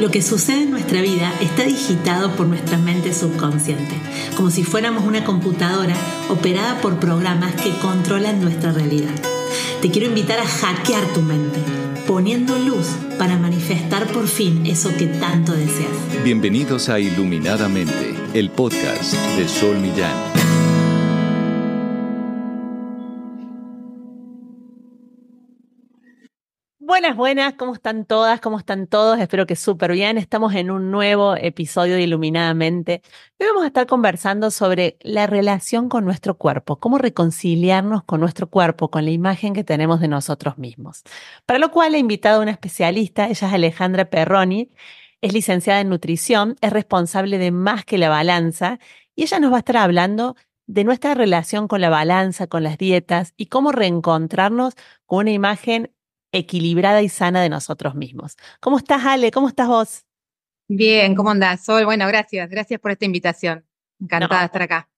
Lo que sucede en nuestra vida está digitado por nuestra mente subconsciente, como si fuéramos una computadora operada por programas que controlan nuestra realidad. Te quiero invitar a hackear tu mente, poniendo luz para manifestar por fin eso que tanto deseas. Bienvenidos a Iluminadamente, el podcast de Sol Millán. Buenas, buenas, ¿cómo están todas? ¿Cómo están todos? Espero que súper bien. Estamos en un nuevo episodio de Iluminadamente. Hoy vamos a estar conversando sobre la relación con nuestro cuerpo, cómo reconciliarnos con nuestro cuerpo, con la imagen que tenemos de nosotros mismos. Para lo cual he invitado a una especialista, ella es Alejandra Perroni, es licenciada en nutrición, es responsable de Más que la Balanza y ella nos va a estar hablando de nuestra relación con la balanza, con las dietas y cómo reencontrarnos con una imagen equilibrada y sana de nosotros mismos. ¿Cómo estás, Ale? ¿Cómo estás vos? Bien, ¿cómo andás, Sol? Bueno, gracias, gracias por esta invitación. Encantada de estar acá.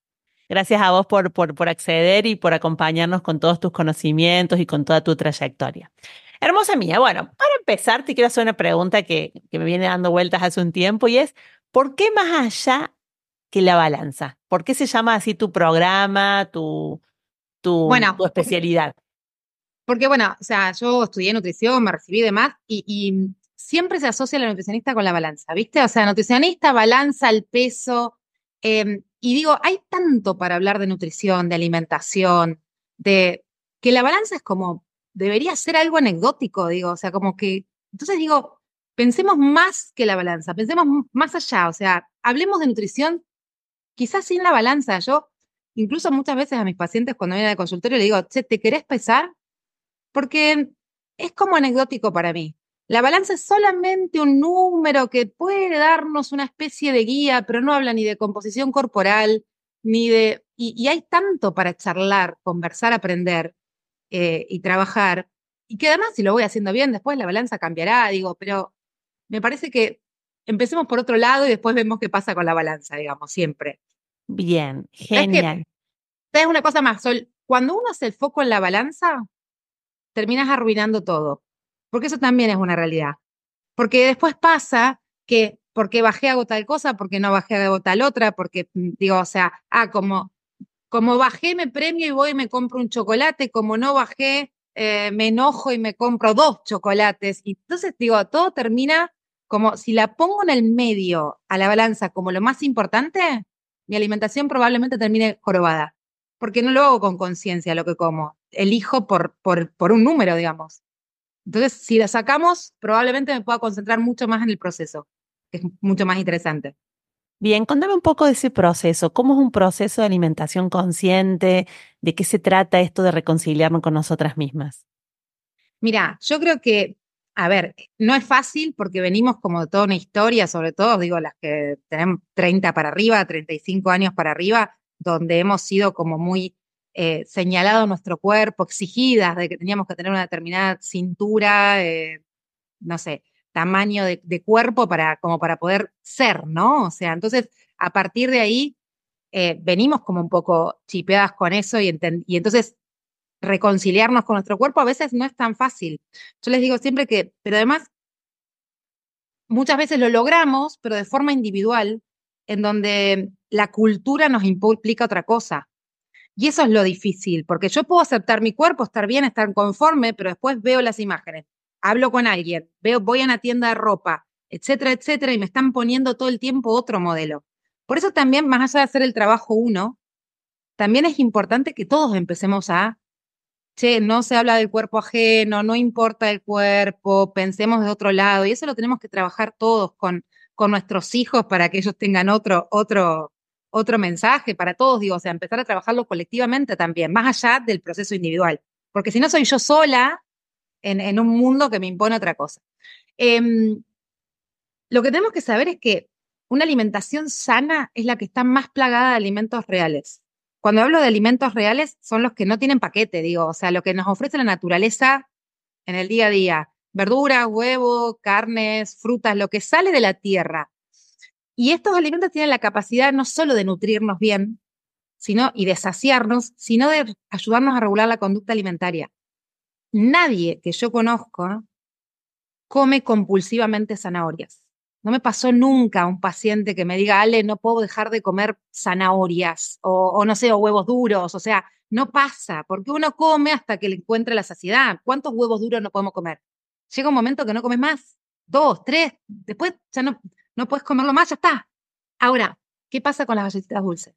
Gracias a vos por, por, por, acceder y por acompañarnos con todos tus conocimientos y con toda tu trayectoria. Hermosa mía, bueno, para empezar te quiero hacer una pregunta que, que me viene dando vueltas hace un tiempo y es, ¿por qué más allá que la balanza? ¿Por qué se llama así tu programa, tu, tu, bueno, tu especialidad? Porque, bueno, o sea, yo estudié nutrición, me recibí de más y, siempre se asocia la nutricionista con la balanza, ¿viste? O sea, nutricionista, balanza, el peso. Em, y digo, hay tanto para hablar de nutrición, de alimentación, de que la balanza es como, debería ser algo anecdótico, digo, o sea, como que, entonces digo, pensemos más que la balanza, pensemos más allá, o sea, hablemos de nutrición quizás sin la balanza. Yo, incluso muchas veces a mis pacientes cuando vienen al consultorio le digo, che, ¿te querés pesar? Porque es como anecdótico para mí. La balanza es solamente un número que puede darnos una especie de guía, pero no habla ni de composición corporal, ni de... Y, hay tanto para charlar, conversar, aprender eh, y trabajar, y que además si lo voy haciendo bien, después la balanza cambiará, digo, pero me parece que empecemos por otro lado y después vemos qué pasa con la balanza, digamos, siempre. Bien, genial. ¿Sabes una cosa más, Sol? Cuando uno hace el foco en la balanza, terminas arruinando todo, porque eso también es una realidad. Porque después pasa que, porque bajé hago tal cosa, porque no bajé hago tal otra, porque mm, digo, o sea, ah, como, como bajé me premio y voy y me compro un chocolate, como no bajé eh, me enojo y me compro dos chocolates. Y entonces digo, todo termina como si la pongo en el medio a la balanza como lo más importante, mi alimentación probablemente termine jorobada, porque no lo hago con conciencia lo que como elijo por, por, por un número, digamos. Entonces, si la sacamos, probablemente me pueda concentrar mucho más en el proceso, que es mucho más interesante. Bien, contame un poco de ese proceso. ¿Cómo es un proceso de alimentación consciente? ¿De qué se trata esto de reconciliarnos con nosotras mismas? Mira, yo creo que, a ver, no es fácil porque venimos como de toda una historia, sobre todo, digo, las que tenemos 30 para arriba, 35 años para arriba, donde hemos sido como muy eh, señalado nuestro cuerpo, exigidas de que teníamos que tener una determinada cintura, eh, no sé, tamaño de, cuerpo para, como para poder ser, ¿no? O sea, entonces, a partir de ahí, eh, venimos como un poco chipeadas con eso y, y entonces reconciliarnos con nuestro cuerpo a veces no es tan fácil. Yo les digo siempre que, pero además, muchas veces lo logramos, pero de forma individual, en donde la cultura nos implica otra cosa. Y eso es lo difícil, porque yo puedo aceptar mi cuerpo, estar bien, estar conforme, pero después veo las imágenes, hablo con alguien, veo, voy a una tienda de ropa, etcétera, etcétera, y me están poniendo todo el tiempo otro modelo. Por eso también, más allá de hacer el trabajo uno, también es importante que todos empecemos a, che, no se habla del cuerpo ajeno, no importa el cuerpo, pensemos de otro lado, y eso lo tenemos que trabajar todos con, con nuestros hijos para que ellos tengan otro, otro, otro mensaje para todos, digo, o sea, empezar a trabajarlo colectivamente también, más allá del proceso individual, porque si no soy yo sola en, un mundo que me impone otra cosa. Em, lo que tenemos que saber es que una alimentación sana es la que está más plagada de alimentos reales. Cuando hablo de alimentos reales, son los que no tienen paquete, digo, o sea, lo que nos ofrece la naturaleza en el día a día. Verduras, huevos, carnes, frutas, lo que sale de la tierra, y estos alimentos tienen la capacidad no solo de nutrirnos bien, sino y de saciarnos, sino de ayudarnos a regular la conducta alimentaria. Nadie que yo conozco come compulsivamente zanahorias. No me pasó nunca un paciente que me diga, Ale, no puedo dejar de comer zanahorias o, no sé, o huevos duros. O sea, no pasa, porque uno come hasta que le encuentre la saciedad. ¿Cuántos huevos duros no podemos comer? Llega un momento que no comes más, dos, tres, después ya no, no puedes comerlo más, ya está. Ahora, ¿qué pasa con las galletitas dulces?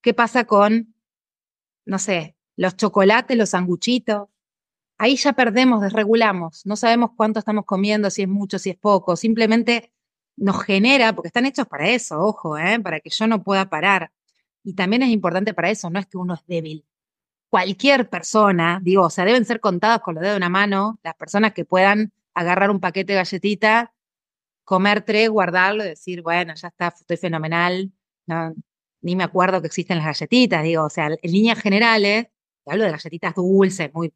¿Qué pasa con, no sé, los chocolates, los sanguchitos? Ahí ya perdemos, desregulamos, no sabemos cuánto estamos comiendo, si es mucho, si es poco, simplemente nos genera, porque están hechos para eso, ojo, ¿eh? para que yo no pueda parar. Y también es importante para eso, no es que uno es débil, cualquier persona, digo, o sea, deben ser contadas con los dedos de una mano las personas que puedan agarrar un paquete de galletitas, comer tres, guardarlo y decir, bueno, ya está, estoy fenomenal, no, ni me acuerdo que existen las galletitas, digo, o sea, en líneas generales, hablo de galletitas dulces, muy,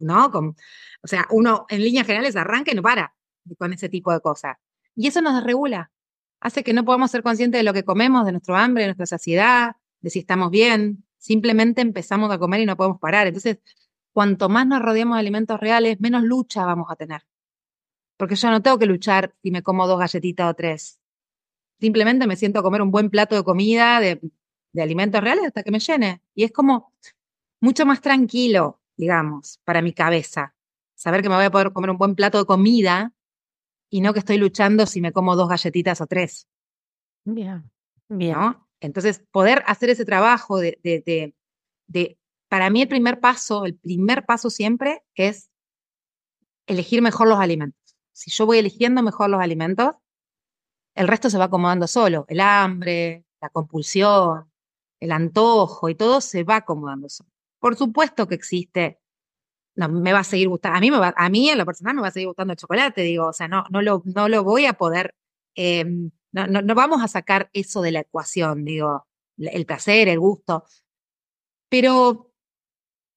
¿no? Con, o sea, uno en líneas generales arranca y no para con ese tipo de cosas. Y eso nos desregula, hace que no podamos ser conscientes de lo que comemos, de nuestro hambre, de nuestra saciedad, de si estamos bien, simplemente empezamos a comer y no podemos parar. Entonces, cuanto más nos rodeamos de alimentos reales, menos lucha vamos a tener. Porque yo no tengo que luchar si me como dos galletitas o tres. Simplemente me siento a comer un buen plato de comida, de, de alimentos reales, hasta que me llene. Y es como mucho más tranquilo, digamos, para mi cabeza. Saber que me voy a poder comer un buen plato de comida y no que estoy luchando si me como dos galletitas o tres. Bien, bien. ¿no? Entonces, poder hacer ese trabajo de, de, de, para mí el primer paso, el primer paso siempre es elegir mejor los alimentos. Si yo voy eligiendo mejor los alimentos, el resto se va acomodando solo. El hambre, la compulsión, el antojo y todo se va acomodando solo. Por supuesto que existe, no, me va a seguir gustando, a mí, me va, a mí en lo personal me va a seguir gustando el chocolate, digo, o sea, no, no, lo, no lo voy a poder eh, no, no, vamos a sacar eso de la ecuación, digo, el placer, el gusto. Pero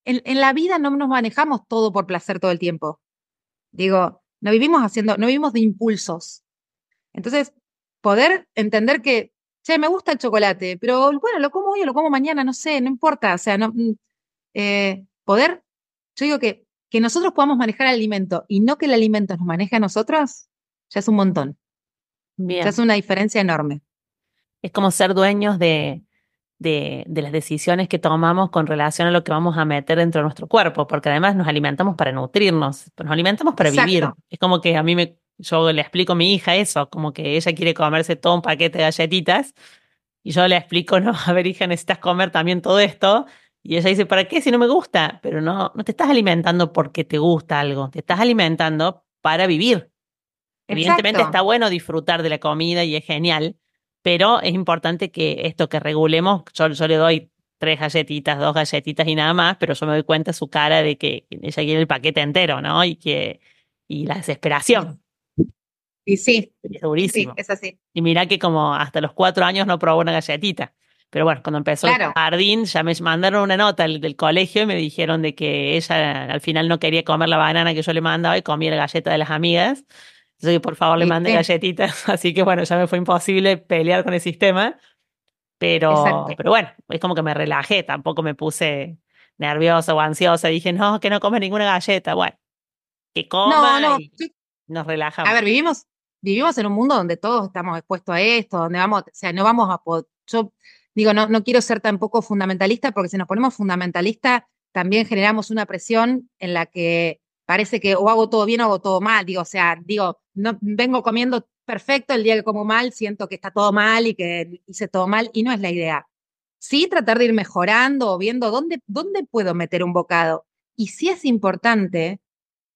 en, la vida no nos manejamos todo por placer todo el tiempo. Digo, no vivimos haciendo, no vivimos de impulsos. Entonces, poder entender que, che, me gusta el chocolate, pero bueno, lo como hoy o lo como mañana, no sé, no importa. O sea, no, mm, eh, poder, yo digo que, que nosotros podamos manejar el alimento y no que el alimento nos maneje a nosotros, ya es un montón. Bien. es una diferencia enorme. Es como ser dueños de, de, de, las decisiones que tomamos con relación a lo que vamos a meter dentro de nuestro cuerpo, porque además nos alimentamos para nutrirnos, nos alimentamos para Exacto. vivir. Es como que a mí me, yo le explico a mi hija eso, como que ella quiere comerse todo un paquete de galletitas y yo le explico, no, a ver hija, necesitas comer también todo esto. Y ella dice, ¿para qué si no me gusta? Pero no, no te estás alimentando porque te gusta algo, te estás alimentando para vivir. Evidentemente está bueno disfrutar de la comida y es genial, pero es importante que esto que regulemos, yo, yo le doy tres galletitas, dos galletitas y nada más, pero yo me doy cuenta su cara de que ella quiere el paquete entero, ¿no? Y que y la desesperación. Y sí, Es sí, durísimo. es así. Y mira que como hasta los cuatro años no probó una galletita. Pero bueno, cuando empezó Claro. el jardín, ya me mandaron una nota del, del colegio y me dijeron de que ella al final no quería comer la banana que yo le mandaba y comía la galleta de las amigas. Entonces, que por favor le ¿Viste? galletitas. Así que bueno, ya me fue imposible pelear con el sistema. Pero, Exacto. pero bueno, es como que me relajé, tampoco me puse nerviosa o ansiosa. Dije, no, que no come ninguna galleta. Bueno, que No, coma no. y nos relajamos. A ver, vivimos, vivimos en un mundo donde todos estamos expuestos a esto, donde vamos, o sea, no vamos a poder, yo digo, no, no quiero ser tampoco fundamentalista, porque si nos ponemos fundamentalistas, también generamos una presión en la que parece que o hago todo bien o hago todo mal. Digo, o sea, digo, no vengo comiendo perfecto, el día que como mal, siento que está todo mal y que hice todo mal, y no es la idea. Sí, tratar de ir mejorando o viendo dónde, dónde puedo meter un bocado. Y sí es importante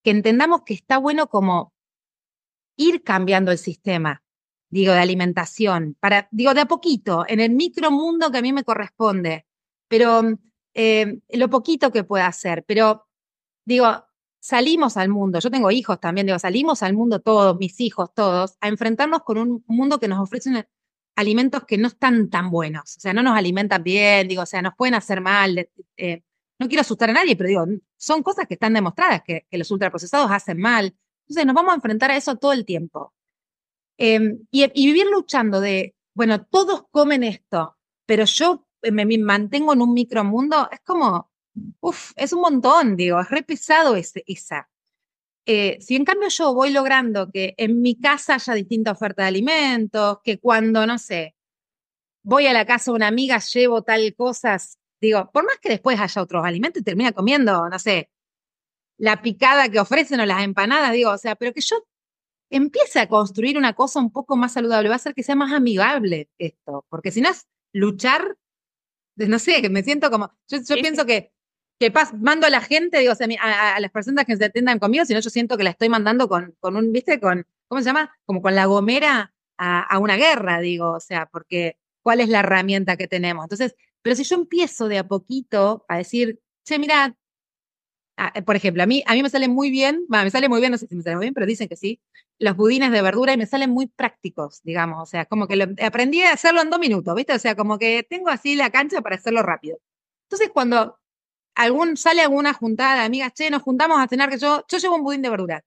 que entendamos que está bueno como ir cambiando el sistema, digo, de alimentación, para, digo, de a poquito, en el micromundo que a mí me corresponde, pero eh, lo poquito que pueda hacer, pero digo, salimos al mundo, yo tengo hijos también, digo, salimos al mundo todos, mis hijos todos, a enfrentarnos con un mundo que nos ofrece alimentos que no están tan buenos, o sea, no nos alimentan bien, digo, o sea, nos pueden hacer mal, eh, no quiero asustar a nadie, pero digo, son cosas que están demostradas que, los ultraprocesados hacen mal. Entonces nos vamos a enfrentar a eso todo el tiempo. Eh, y, vivir luchando de, bueno, todos comen esto, pero yo me, me mantengo en un micromundo, es como, uff, es un montón, digo, es re pesado ese, esa. eh, si en cambio yo voy logrando que en mi casa haya distinta oferta de alimentos, que cuando, no sé, voy a la casa de una amiga, llevo tal cosas, digo, por más que después haya otros alimentos y termina comiendo, no sé, la picada que ofrecen o las empanadas, digo, o sea, pero que yo empiece a construir una cosa un poco más saludable, va a hacer que sea más amigable esto, porque si no es luchar, no sé, que me siento como, yo, pienso que, que mando a la gente, digo, o a, las personas que se atendan conmigo, sino yo siento que la estoy mandando con, con un, viste, con, ¿cómo se llama? Como con la gomera a, una guerra, digo, o sea, porque ¿cuál es la herramienta que tenemos? Entonces, pero si yo empiezo de a poquito a decir, che, mira, Ah, eh, por ejemplo, a mí, a mí me sale muy bien, me sale muy bien, no sé si me sale muy bien, pero dicen que sí, los budines de verdura y me salen muy prácticos, digamos, o sea, como que aprendí a hacerlo en dos minutos, ¿viste? O sea, como que tengo así la cancha para hacerlo rápido. Entonces, cuando algún, sale alguna juntada de amigas, che, nos juntamos a cenar, que yo, yo llevo un budín de verdura.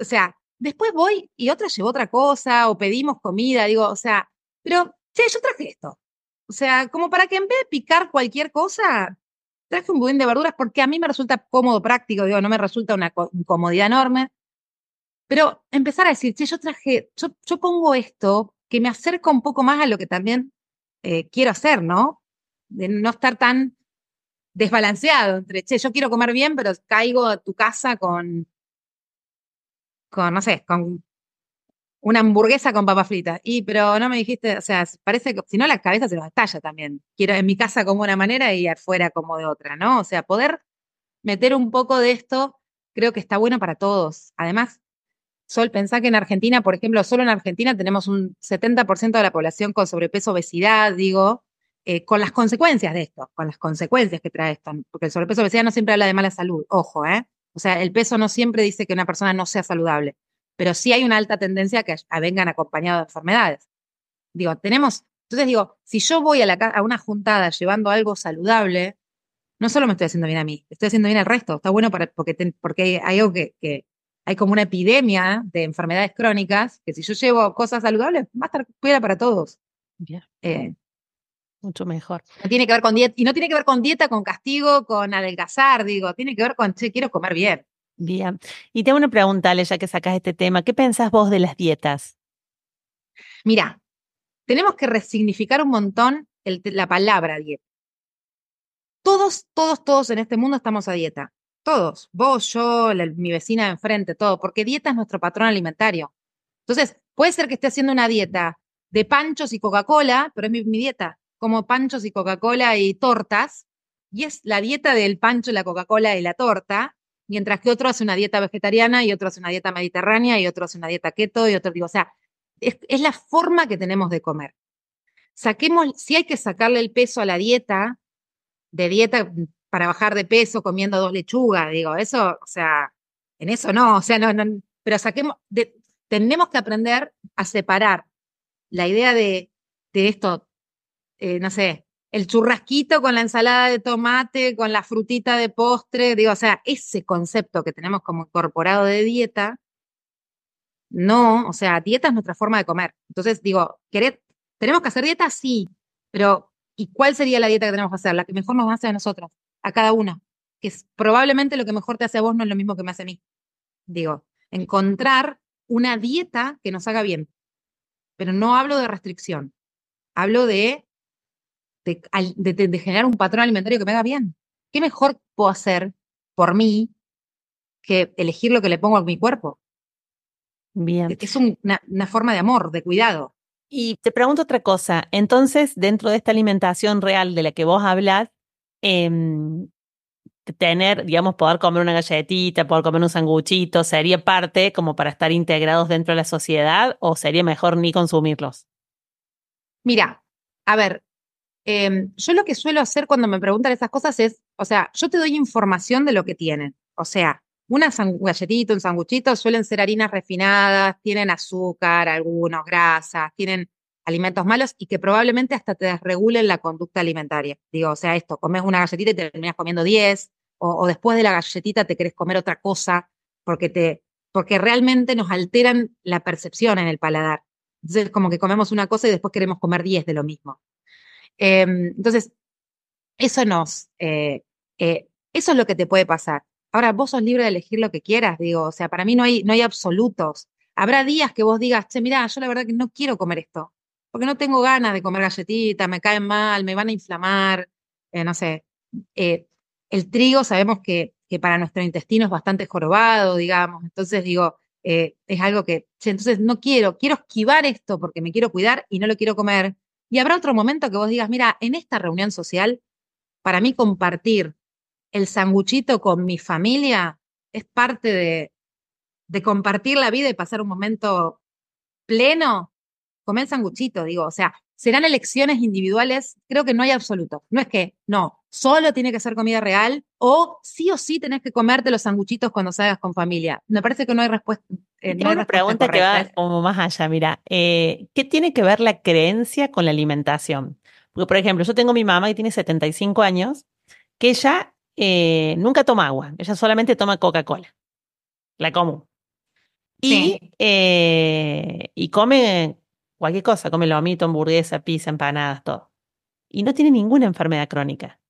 O sea, después voy y otra llevó otra cosa, o pedimos comida, digo, o sea, pero, che, yo traje esto. O sea, como para que en vez de picar cualquier cosa, traje un budín de verduras porque a mí me resulta cómodo, práctico, digo, no me resulta una incomodidad enorme. Pero empezar a decir, che, yo traje, yo, yo pongo esto que me acerca un poco más a lo que también eh, quiero hacer, ¿no? De no estar tan desbalanceado entre, che, yo quiero comer bien, pero caigo a tu casa con, con, no sé, con una hamburguesa con papas fritas. Y, pero no me dijiste, o sea, parece que si no la cabeza se nos estalla también. Quiero en mi casa como una manera y afuera como de otra, ¿no? O sea, poder meter un poco de esto creo que está bueno para todos. Además, Sol, pensá que en Argentina, por ejemplo, solo en Argentina tenemos un 70% de la población con sobrepeso, obesidad, digo, eh, con las consecuencias de esto, con las consecuencias que trae esto. Porque el sobrepeso, obesidad no siempre habla de mala salud, ojo, ¿eh? O sea, el peso no siempre dice que una persona no sea saludable pero sí hay una alta tendencia a que vengan acompañados de enfermedades. Digo, tenemos, entonces digo, si yo voy a, la, a una juntada llevando algo saludable, no solo me estoy haciendo bien a mí, estoy haciendo bien al resto. Está bueno para, porque, porque hay algo que, que, hay como una epidemia de enfermedades crónicas, que si yo llevo cosas saludables, va a estar cuida para todos. Eh, Mucho mejor. No tiene que ver con dieta, y no tiene que ver con dieta, con castigo, con adelgazar, digo, tiene que ver con, che, quiero comer bien. Bien. Y tengo una pregunta, Ale, ya que sacas este tema. ¿Qué pensás vos de las dietas? Mira, tenemos que resignificar un montón la palabra dieta. Todos, todos, todos en este mundo estamos a dieta. Todos. Vos, yo, mi vecina de enfrente, todo. Porque dieta es nuestro patrón alimentario. Entonces, puede ser que esté haciendo una dieta de panchos y Coca-Cola, pero es mi, mi dieta. Como panchos y Coca-Cola y tortas. Y es la dieta del pancho, la Coca-Cola y la torta mientras que otro hace una dieta vegetariana y otro hace una dieta mediterránea y otro hace una dieta keto y otro digo, o sea, es, la forma que tenemos de comer. Saquemos, si hay que sacarle el peso a la dieta, de dieta para bajar de peso comiendo dos lechugas, digo, eso, o sea, en eso no, o sea, no, no pero saquemos, tenemos que aprender a separar la idea de, de esto, eh, no sé, el churrasquito con la ensalada de tomate, con la frutita de postre, digo, o sea, ese concepto que tenemos como incorporado de dieta, no, o sea, dieta es nuestra forma de comer. Entonces, digo, ¿tenemos que hacer dieta? Sí, pero ¿y cuál sería la dieta que tenemos que hacer? La que mejor nos hace a nosotros, a cada uno, que es probablemente lo que mejor te hace a vos no es lo mismo que me hace a mí. Digo, encontrar una dieta que nos haga bien. Pero no hablo de restricción, hablo de de, generar un patrón alimentario que me haga bien. ¿Qué mejor puedo hacer por mí que elegir lo que le pongo a mi cuerpo? Bien. Es una, forma de amor, de cuidado. Y te pregunto otra cosa. Entonces, dentro de esta alimentación real de la que vos hablas, em, tener, digamos, poder comer una galletita, poder comer un sanguchito, ¿sería parte como para estar integrados dentro de la sociedad o sería mejor ni consumirlos? Mira, a ver, Em, yo lo que suelo hacer cuando me preguntan esas cosas es, o sea, yo te doy información de lo que tienen. O sea, una galletita, un sanguchito suelen ser harinas refinadas, tienen azúcar, algunos grasas, tienen alimentos malos y que probablemente hasta te desregulen la conducta alimentaria. Digo, o sea, esto, comes una galletita y te terminas comiendo 10, o, después de la galletita te querés comer otra cosa, porque, te, porque realmente nos alteran la percepción en el paladar. Entonces, como que comemos una cosa y después queremos comer 10 de lo mismo. Em, entonces, eso nos, eh, eh, eso es lo que te puede pasar. Ahora, vos sos libre de elegir lo que quieras, digo, o sea, para mí no hay, no hay absolutos. Habrá días que vos digas, che, mira, yo la verdad que no quiero comer esto, porque no tengo ganas de comer galletitas, me caen mal, me van a inflamar, eh, no sé. El trigo sabemos que, que, para nuestro intestino es bastante jorobado, digamos, entonces digo, es algo que, che, entonces no quiero, quiero esquivar esto porque me quiero cuidar y no lo quiero comer. Y habrá otro momento que vos digas, mira, en esta reunión social, para mí compartir el sanguchito con mi familia es parte de, compartir la vida y pasar un momento pleno. Comer sanguchito, digo, o sea, serán elecciones individuales, creo que no hay absoluto. No es que, no, solo tiene que ser comida real o sí o sí tenés que comerte los sanguchitos cuando salgas con familia. Me parece que no hay respuesta. Eh, no hay una pregunta que va como más allá, mira, eh, ¿qué tiene que ver la creencia con la alimentación? Porque, por ejemplo, yo tengo mi mamá que tiene 75 años, que ella eh, nunca toma agua, ella solamente toma Coca-Cola, la común. Y, eh, y come cualquier cosa, come lomito, hamburguesa, pizza, empanadas, todo. Y no tiene ninguna enfermedad crónica.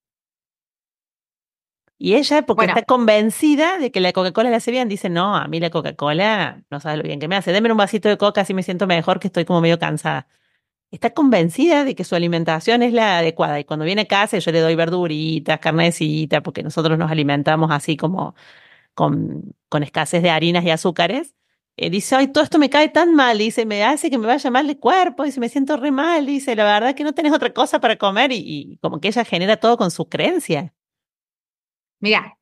Y ella, porque está convencida de que la Coca-Cola le hace bien, dice, no, a mí la Coca-Cola no sabe lo bien que me hace. Deme un vasito de coca si me siento mejor, que estoy como medio cansada. Está convencida de que su alimentación es la adecuada. Y cuando viene a casa, yo le doy verduritas, carnecitas, porque nosotros nos alimentamos así como con, con escasez de harinas y azúcares. Eh, dice, ay, todo esto me cae tan mal, dice, me hace que me vaya mal de cuerpo, dice, me siento re mal, dice, la verdad que no tenés otra cosa para comer y, como que ella genera todo con su creencia. Mira,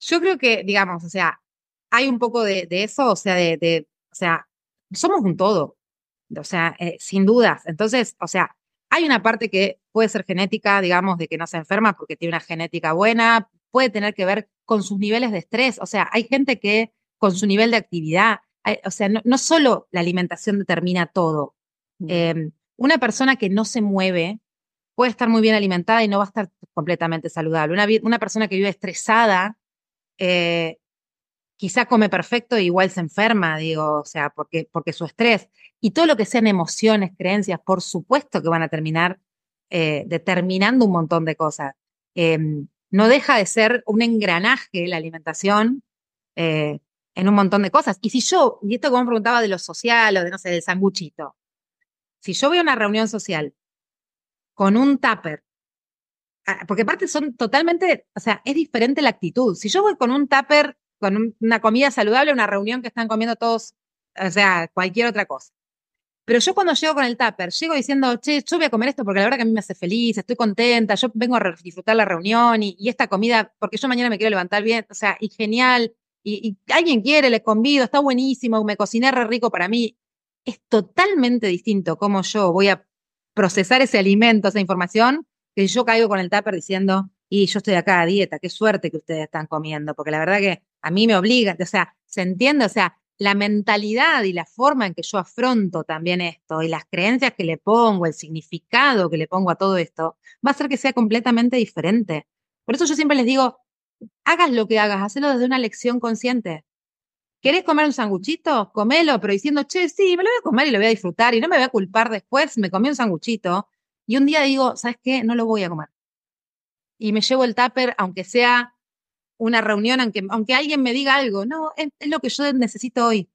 yo creo que, digamos, o sea, hay un poco de, eso, o sea, de, o sea, somos un todo, o sea, eh, sin dudas. Entonces, o sea, hay una parte que puede ser genética, digamos, de que no se enferma porque tiene una genética buena, puede tener que ver con sus niveles de estrés, o sea, hay gente que con su nivel de actividad. O sea, no, solo la alimentación determina todo. Em, una persona que no se mueve puede estar muy bien alimentada y no va a estar completamente saludable. Una, una persona que vive estresada, eh, quizá come perfecto e igual se enferma, digo, o sea, porque, porque su estrés y todo lo que sean emociones, creencias, por supuesto que van a terminar eh, determinando un montón de cosas. Em, no deja de ser un engranaje la alimentación eh, en un montón de cosas. Y si yo, y esto como me preguntaba de lo social o de, no sé, del sanguchito, si yo voy a una reunión social con un tupper, ah, porque aparte son totalmente, o sea, es diferente la actitud. Si yo voy con un tupper, con una comida saludable, una reunión que están comiendo todos, o sea, cualquier otra cosa. Pero yo cuando llego con el tupper, llego diciendo, che, yo voy a comer esto porque la verdad que a mí me hace feliz, estoy contenta, yo vengo a disfrutar la reunión y, esta comida, porque yo mañana me quiero levantar bien, o sea, y genial, y, alguien quiere, le convido, está buenísimo, me cociné re rico para mí. Es totalmente distinto cómo yo voy a procesar ese alimento, esa información, que yo caigo con el tupper diciendo, y yo estoy acá a dieta, qué suerte que ustedes están comiendo, porque la verdad que a mí me obliga, o sea, se entiende, o sea, la mentalidad y la forma en que yo afronto también esto y las creencias que le pongo, el significado que le pongo a todo esto, va a hacer que sea completamente diferente. Por eso yo siempre les digo, hagas lo que hagas, hacelo desde una lección consciente. ¿Querés comer un sanguchito? Comelo, pero diciendo, che, sí, me lo voy a comer y lo voy a disfrutar y no me voy a culpar después, me comí un sanguchito. Y un día digo, ¿sabes qué? No lo voy a comer. Y me llevo el tupper, aunque sea una reunión, aunque, aunque alguien me diga algo, no, es, lo que yo necesito hoy.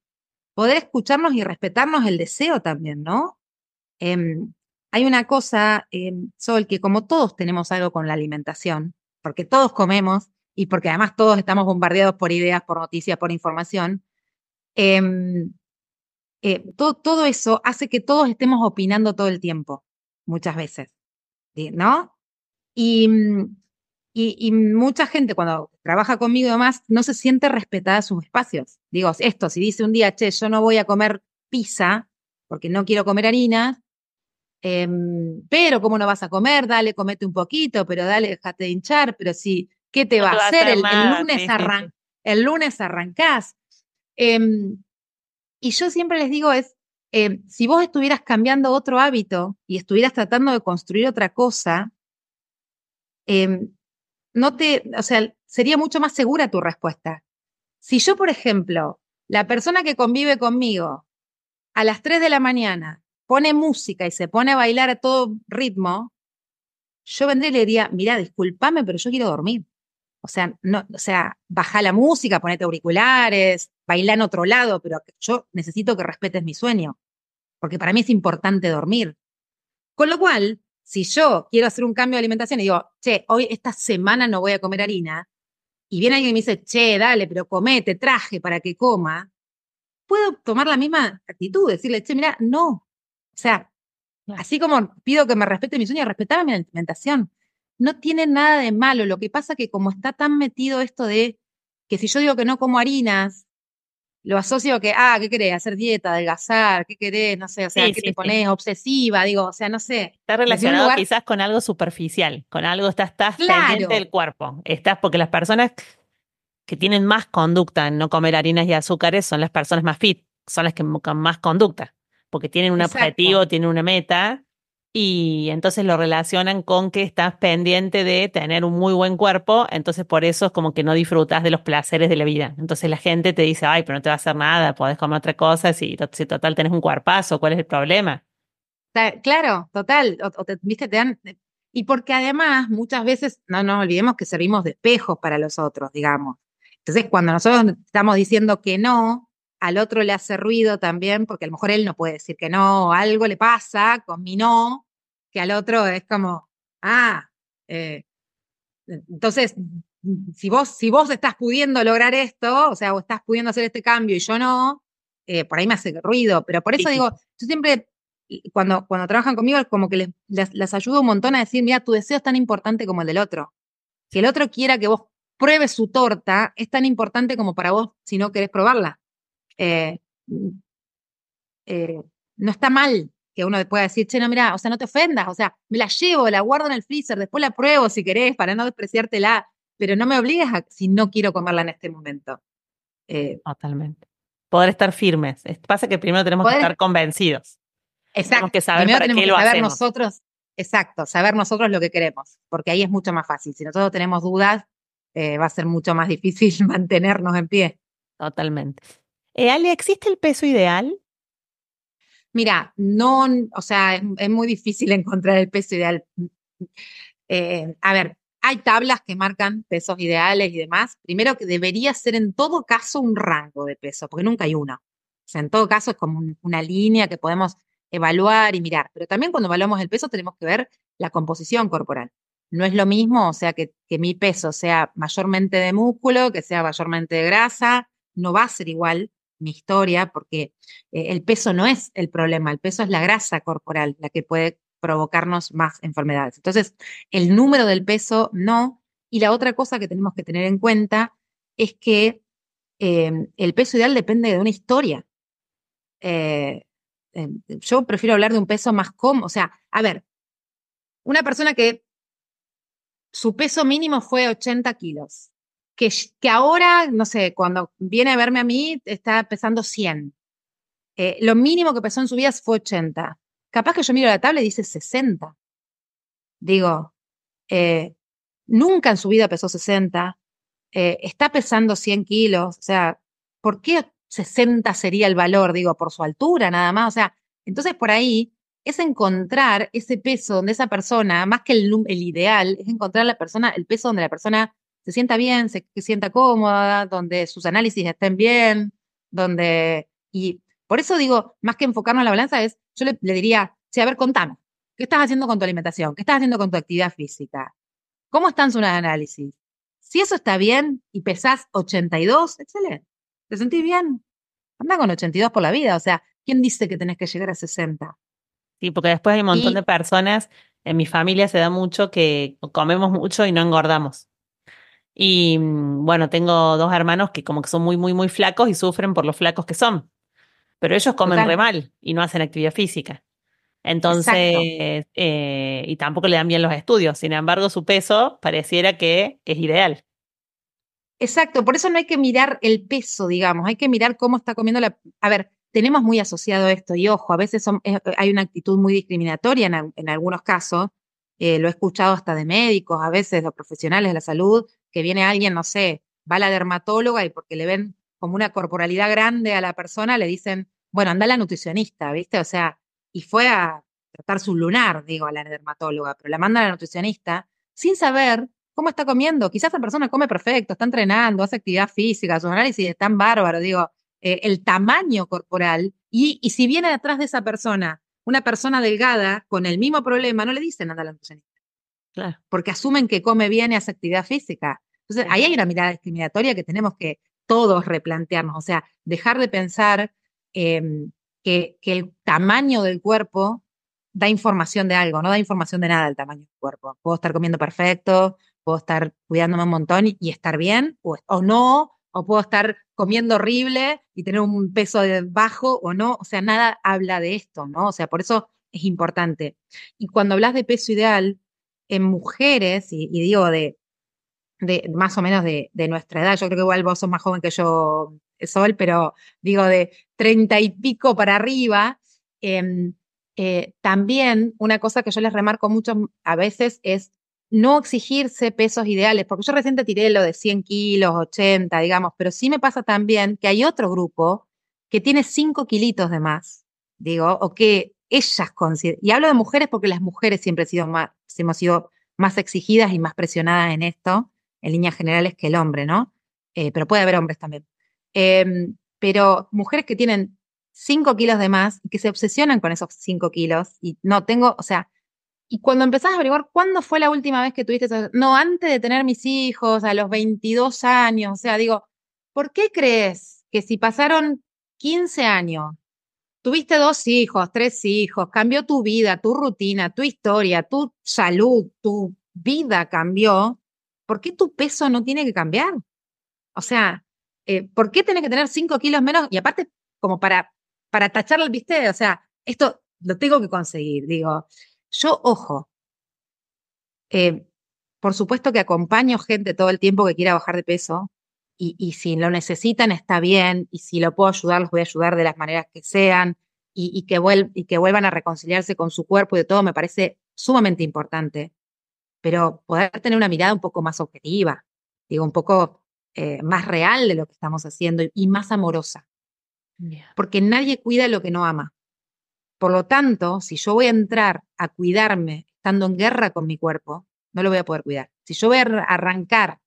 Poder escucharnos y respetarnos el deseo también, ¿no? Em, hay una cosa, eh, Sol, que como todos tenemos algo con la alimentación, porque todos comemos, y porque además todos estamos bombardeados por ideas, por noticias, por información, em, eh, todo, todo, eso hace que todos estemos opinando todo el tiempo, muchas veces, ¿no? Y, y, y, mucha gente cuando trabaja conmigo y demás no se siente respetada sus espacios. Digo, esto, si dice un día, che, yo no voy a comer pizza porque no quiero comer harina, em, pero ¿cómo no vas a comer? Dale, comete un poquito, pero dale, déjate de hinchar, pero si ¿Qué te va a hacer? El, lunes el lunes arrancás. Em, y yo siempre les digo es, em, si vos estuvieras cambiando otro hábito y estuvieras tratando de construir otra cosa, em, no te, o sea, sería mucho más segura tu respuesta. Si yo, por ejemplo, la persona que convive conmigo a las 3 de la mañana pone música y se pone a bailar a todo ritmo, yo vendría y le diría, mira, discúlpame, pero yo quiero dormir. O sea, no, o sea, baja la música, ponete auriculares, baila en otro lado, pero yo necesito que respetes mi sueño, porque para mí es importante dormir. Con lo cual, si yo quiero hacer un cambio de alimentación y digo, che, hoy esta semana no voy a comer harina, y viene alguien y me dice, che, dale, pero comete, traje para que coma, puedo tomar la misma actitud, decirle, che, mira, no. O sea, así como pido que me respete mi sueño, respetame mi alimentación no tiene nada de malo. Lo que pasa que como está tan metido esto de que si yo digo que no como harinas, lo asocio a que, ah, ¿qué querés? Hacer dieta, adelgazar, ¿qué querés? No sé, o sea, ¿qué te pones? Obsesiva, digo, o sea, no sé. Está relacionado quizás con algo superficial, con algo, estás, estás pendiente del cuerpo. Estás, porque las personas que tienen más conducta en no comer harinas y azúcares son las personas más fit, son las que con más conducta, porque tienen un objetivo, tienen una meta y entonces lo relacionan con que estás pendiente de tener un muy buen cuerpo, entonces por eso es como que no disfrutas de los placeres de la vida. Entonces la gente te dice, ay, pero no te va a hacer nada, podés comer otra cosa, si, si total tenés un cuerpazo, ¿cuál es el problema? Claro, total, viste, te dan... Y porque además muchas veces, no nos olvidemos que servimos de espejos para los otros, digamos. Entonces cuando nosotros estamos diciendo que no, al otro le hace ruido también, porque a lo mejor él no puede decir que no, algo le pasa con mi no, que al otro es como, ah, eh, entonces, si vos, si vos estás pudiendo lograr esto, o sea, o estás pudiendo hacer este cambio y yo no, eh, por ahí me hace ruido, pero por eso digo, yo siempre, cuando, cuando trabajan conmigo, es como que les, les, les ayudo un montón a decir, mira, tu deseo es tan importante como el del otro. Que el otro quiera que vos pruebes su torta es tan importante como para vos si no querés probarla. Eh, eh, no está mal que uno pueda decir, che, no, mira, o sea, no te ofendas, o sea, me la llevo, la guardo en el freezer, después la pruebo si querés para no despreciártela, pero no me obligues a si no quiero comerla en este momento. Eh, Totalmente. Poder estar firmes. Pasa que primero tenemos que estar convencidos. Exacto. Tenemos que saber para qué lo saber nosotros, exacto, saber nosotros lo que queremos, porque ahí es mucho más fácil. Si nosotros tenemos dudas, va a ser mucho más difícil mantenernos en pie. Totalmente. Eh, Ale, ¿existe el peso ideal? Mira, no, o sea, es, muy difícil encontrar el peso ideal. Eh, a ver, hay tablas que marcan pesos ideales y demás. Primero que debería ser en todo caso un rango de peso, porque nunca hay uno. O sea, en todo caso es como una línea que podemos evaluar y mirar. Pero también cuando evaluamos el peso tenemos que ver la composición corporal. No es lo mismo, o sea, que mi peso sea mayormente de músculo, que sea mayormente de grasa, no va a ser igual mi historia, porque eh, el peso no es el problema, el peso es la grasa corporal la que puede provocarnos más enfermedades. Entonces, el número del peso no. Y la otra cosa que tenemos que tener en cuenta es que em, el peso ideal depende de una historia. Eh, em, yo prefiero hablar de un peso más cómodo. O sea, a ver, una persona que su peso mínimo fue 80 kilos que, ahora, no sé, cuando viene a verme a mí, está pesando 100. Eh, lo mínimo que pesó en su vida fue 80. Capaz que yo miro la tabla y dice 60. Digo, eh, nunca en su vida pesó 60. Eh, está pesando 100 kilos. O sea, ¿por qué 60 sería el valor? Digo, por su altura nada más. O sea, entonces por ahí es encontrar ese peso donde esa persona, más que el, el ideal, es encontrar la persona, el peso donde la persona se sienta bien, se, sienta cómoda, donde sus análisis estén bien, donde... Y por eso digo, más que enfocarnos en la balanza, es, yo le, diría, sí, a ver, contame, ¿qué estás haciendo con tu alimentación? ¿Qué estás haciendo con tu actividad física? ¿Cómo están sus análisis? Si eso está bien y pesás 82, excelente. ¿Te sentís bien? Anda con 82 por la vida. O sea, ¿quién dice que tenés que llegar a 60? Sí, porque después hay un montón de personas, en mi familia se da mucho que comemos mucho y no engordamos. Y mm, bueno, tengo dos hermanos que como que son muy, muy, muy flacos y sufren por los flacos que son. Pero ellos comen re mal y no hacen actividad física. Entonces, eh, y tampoco le dan bien los estudios. Sin embargo, su peso pareciera que es ideal. Exacto, por eso no hay que mirar el peso, digamos, hay que mirar cómo está comiendo la... A ver, tenemos muy asociado esto y ojo, a veces hay una actitud muy discriminatoria en, en algunos casos, eh, lo he escuchado hasta de médicos, a veces de profesionales de la salud, que viene alguien, no sé, va a la dermatóloga y porque le ven como una corporalidad grande a la persona, le dicen, bueno, anda a la nutricionista, ¿viste? O sea, y fue a tratar su lunar, digo, a la dermatóloga, pero la manda a la nutricionista sin saber cómo está comiendo. Quizás esa persona come perfecto, está entrenando, hace actividad física, su análisis es tan bárbaro, digo, eh, el tamaño corporal. Y, y si viene detrás de esa persona una persona delgada con el mismo problema, no le dicen nada a la nutricionista. Claro. Porque asumen que come bien y hace actividad física. Entonces, ahí hay una mirada discriminatoria que tenemos que todos replantearnos, o sea, dejar de pensar em, que, que, el tamaño del cuerpo da información de algo, no da información de nada el tamaño del cuerpo. Puedo estar comiendo perfecto, puedo estar cuidándome un montón y, estar bien, o, o, no, o puedo estar comiendo horrible y tener un peso bajo o no, o sea, nada habla de esto, ¿no? O sea, por eso es importante. Y cuando hablas de peso ideal, en mujeres, y, digo de, más o menos de, de, nuestra edad, yo creo que igual vos sos más joven que yo, Sol, pero digo de treinta y pico para arriba, eh, eh, también una cosa que yo les remarco mucho a veces es no exigirse pesos ideales, porque yo recién tiré lo de 100 kilos, 80, digamos, pero sí me pasa también que hay otro grupo que tiene 5 kilitos de más, digo, o que ellas consideran, y hablo de mujeres porque las mujeres siempre sido más, hemos sido más exigidas y más presionadas en esto, en líneas generales, que el hombre, ¿no? Eh, pero puede haber hombres también. Em, pero mujeres que tienen 5 kilos de más y que se obsesionan con esos 5 kilos y no tengo, o sea, y cuando empezás a averiguar cuándo fue la última vez que tuviste eso, no, antes de tener mis hijos, a los 22 años, o sea, digo, ¿por qué crees que si pasaron 15 años, tuviste dos hijos, tres hijos, cambió tu vida, tu rutina, tu historia, tu salud, tu vida cambió, ¿por qué tu peso no tiene que cambiar? O sea, eh, ¿por qué tienes que tener 5 kilos menos? Y aparte, como para, para tacharle el viste, o sea, esto lo tengo que conseguir, digo. Yo, ojo, eh, por supuesto que acompaño gente todo el tiempo que quiera bajar de peso y, y, si lo necesitan está bien y si lo puedo ayudar, los voy a ayudar de las maneras que sean y, y, que, vuel y que vuelvan a reconciliarse con su cuerpo y de todo me parece sumamente importante. Pero poder tener una mirada un poco más objetiva, digo, un poco eh, más real de lo que estamos haciendo y, más amorosa. Porque nadie cuida lo que no ama. Por lo tanto, si yo voy a entrar a cuidarme estando en guerra con mi cuerpo, no lo voy a poder cuidar. Si yo voy a arrancar,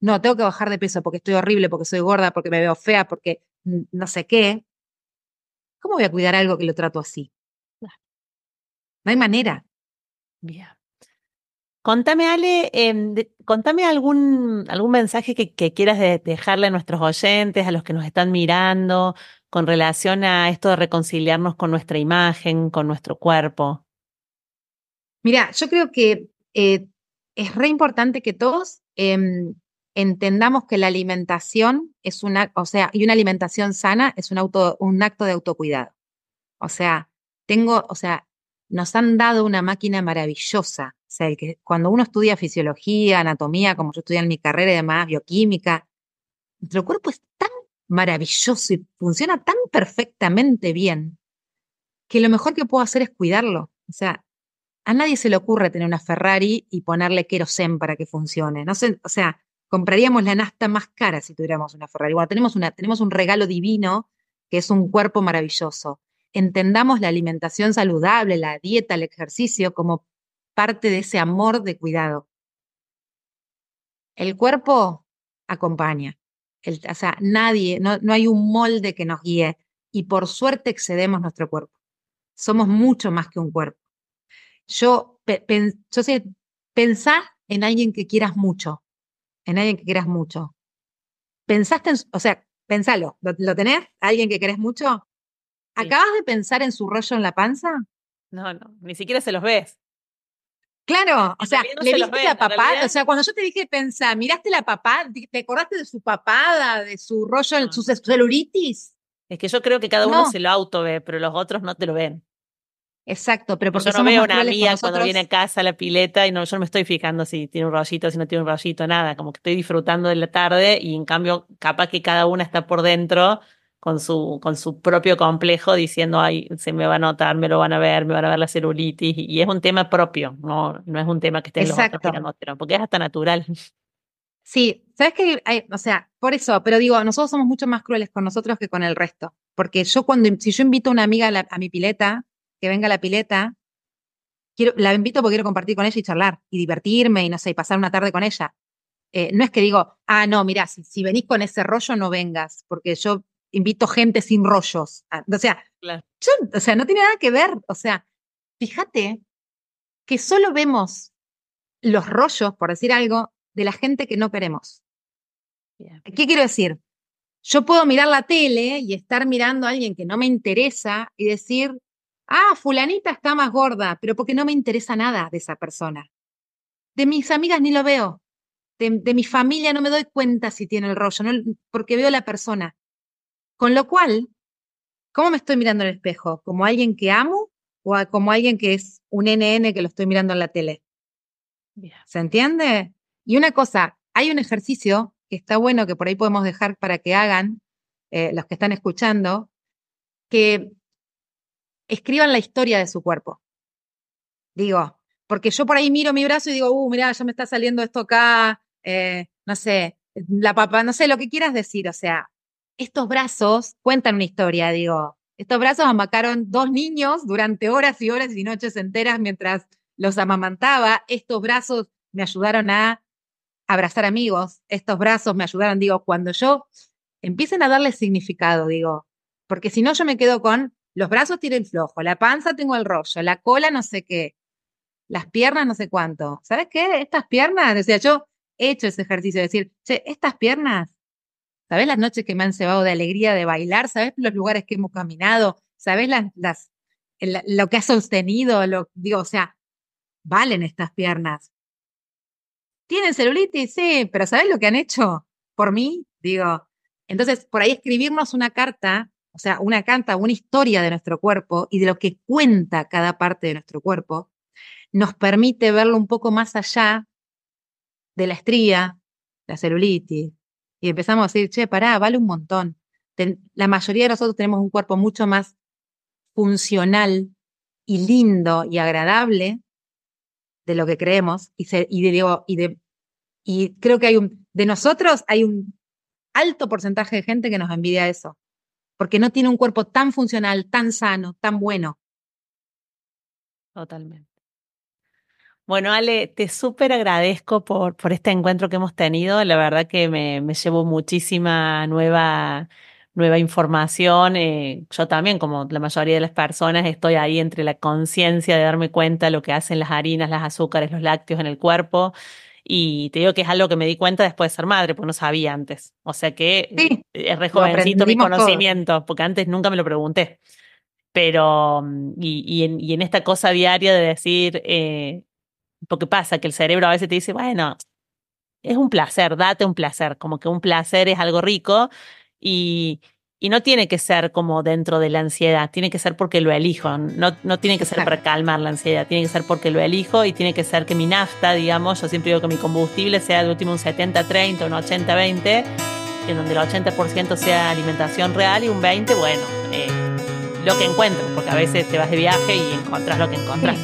no, tengo que bajar de peso porque estoy horrible, porque soy gorda, porque me veo fea, porque no sé qué, ¿cómo voy a cuidar algo que lo trato así? No hay manera. Bien. Contame, Ale, em, contame algún, algún mensaje que, que quieras dejarle a nuestros oyentes, a los que nos están mirando, con relación a esto de reconciliarnos con nuestra imagen, con nuestro cuerpo? Mira, yo creo que eh, es re importante que todos em, entendamos que la alimentación es una, o sea, y una alimentación sana es un, auto, un acto de autocuidado. O sea, tengo, o sea, nos han dado una máquina maravillosa. O sea, que cuando uno estudia fisiología, anatomía, como yo estudié en mi carrera y demás, bioquímica, nuestro cuerpo es tan maravilloso y funciona tan perfectamente bien que lo mejor que puedo hacer es cuidarlo. O sea, a nadie se le ocurre tener una Ferrari y ponerle querosén para que funcione. No sé, o sea, compraríamos la nafta más cara si tuviéramos una Ferrari. Tenemos, una, tenemos un regalo divino que es un cuerpo maravilloso. Entendamos la alimentación saludable, la dieta, el ejercicio como parte de ese amor de cuidado. El cuerpo acompaña o sea, nadie, no, no hay un molde que nos guíe y por suerte excedemos nuestro cuerpo. Somos mucho más que un cuerpo. Yo, yo sé, pensá en alguien que quieras mucho, en alguien que quieras mucho. ¿Pensaste en, o sea, pensalo, ¿lo, tenés? ¿Alguien que querés mucho? ¿Acabas de pensar en su rollo en la panza? No, no, ni siquiera se los ves. Claro, o sea, le viste la papada, o sea, cuando yo te dije pensar, miraste la papada, ¿te acordaste de su papada, de su rollo, de su celulitis? Es que yo creo que cada uno se lo auto ve, pero los otros no te lo ven. Exacto, pero porque yo no veo una amiga cuando viene a casa a la pileta y no, yo no me estoy fijando si tiene un rollito, si no tiene un rollito, nada, como que estoy disfrutando de la tarde y en cambio capaz que cada una está por dentro con su, con su propio complejo diciendo, ay, se me va a notar, me lo van a ver, me van a ver la celulitis, y es un tema propio, no, no es un tema que esté en los otros porque es hasta natural. Sí, sabes que, o sea, por eso, pero digo, nosotros somos mucho más crueles con nosotros que con el resto, porque yo cuando, si yo invito a una amiga a, mi pileta, que venga a la pileta, quiero, la invito porque quiero compartir con ella y charlar y divertirme y no sé, y pasar una tarde con ella. Eh, no es que digo, ah, no, mira, si, venís con ese rollo no vengas, porque yo invito gente sin rollos. Ah, o sea, o sea, no tiene nada que ver. O sea, fíjate que solo vemos los rollos, por decir algo, de la gente que no queremos. ¿Qué quiero decir? Yo puedo mirar la tele y estar mirando a alguien que no me interesa y decir, ah, fulanita está más gorda, pero porque no me interesa nada de esa persona. De mis amigas ni lo veo. De, mi familia no me doy cuenta si tiene el rollo, porque veo la persona. Con lo cual, ¿cómo me estoy mirando en el espejo? ¿Como alguien que amo o como alguien que es un NN que lo estoy mirando en la tele? ¿Se entiende? Y una cosa, hay un ejercicio que está bueno que por ahí podemos dejar para que hagan eh, los que están escuchando, que escriban la historia de su cuerpo. Digo, porque yo por ahí miro mi brazo y digo, uh, mira, ya me está saliendo esto acá, eh, no sé, la papa, no sé, lo que quieras decir, o sea, estos brazos cuentan una historia, digo, estos brazos amacaron dos niños durante horas y horas y noches enteras mientras los amamantaba, estos brazos me ayudaron a abrazar amigos, estos brazos me ayudaron, digo, cuando yo empiecen a darle significado, digo, porque si no yo me quedo con los brazos tienen flojo, la panza tengo el rollo, la cola no sé qué, las piernas no sé cuánto. ¿Sabes qué? Estas piernas, o sea, yo he hecho ese ejercicio de decir, che, estas piernas ¿Sabes las noches que me han cebado de alegría de bailar? ¿Sabes los lugares que hemos caminado? ¿Sabes las, las, lo que ha sostenido? Lo, digo, o sea, valen estas piernas. ¿Tienen celulitis? Sí, pero ¿sabes lo que han hecho por mí? Digo, entonces, por ahí escribirnos una carta, o sea, una carta, una historia de nuestro cuerpo y de lo que cuenta cada parte de nuestro cuerpo, nos permite verlo un poco más allá de la estría, la celulitis, y empezamos a decir, che, pará, vale un montón. la mayoría de nosotros tenemos un cuerpo mucho más funcional y lindo y agradable de lo que creemos. Y, creo que hay de nosotros hay un alto porcentaje de gente que nos envidia eso, porque no tiene un cuerpo tan funcional, tan sano, tan bueno. Totalmente. Bueno, Ale, te súper agradezco por, por este encuentro que hemos tenido. La verdad que me, me llevo muchísima nueva, nueva información. Eh, yo también, como la mayoría de las personas, estoy ahí entre la conciencia de darme cuenta de lo que hacen las harinas, las azúcares, los lácteos en el cuerpo. Y te digo que es algo que me di cuenta después de ser madre, porque no sabía antes. O sea que es re jovencito mi conocimiento, porque antes nunca me lo pregunté. Pero, mm, y, y, en, y en esta cosa diaria de decir, eh, porque pasa que el cerebro a veces te dice, bueno, es un placer, date un placer, como que un placer es algo rico y, y no tiene que ser como dentro de la ansiedad, tiene que ser porque lo elijo, no, no tiene que ser para calmar la ansiedad, tiene que ser porque lo elijo y tiene que ser que mi nafta, digamos, yo siempre digo que mi combustible sea de último un 70-30, un 80-20, en donde el 80% sea alimentación real y un 20%, bueno, eh, lo que encuentro, porque a veces te vas de viaje y encontrás lo que encontrás.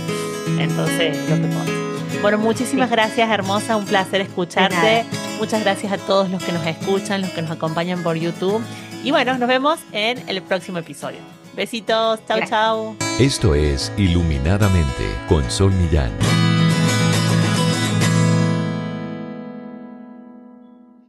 Entonces, lo que puedo. Bueno, muchísimas gracias, hermosa. Un placer escucharte. Muchas gracias a todos los que nos escuchan, los que nos acompañan por YouTube. Y bueno, nos vemos en el próximo episodio. Besitos. Chau, chau. Esto es Iluminadamente con Sol Millán.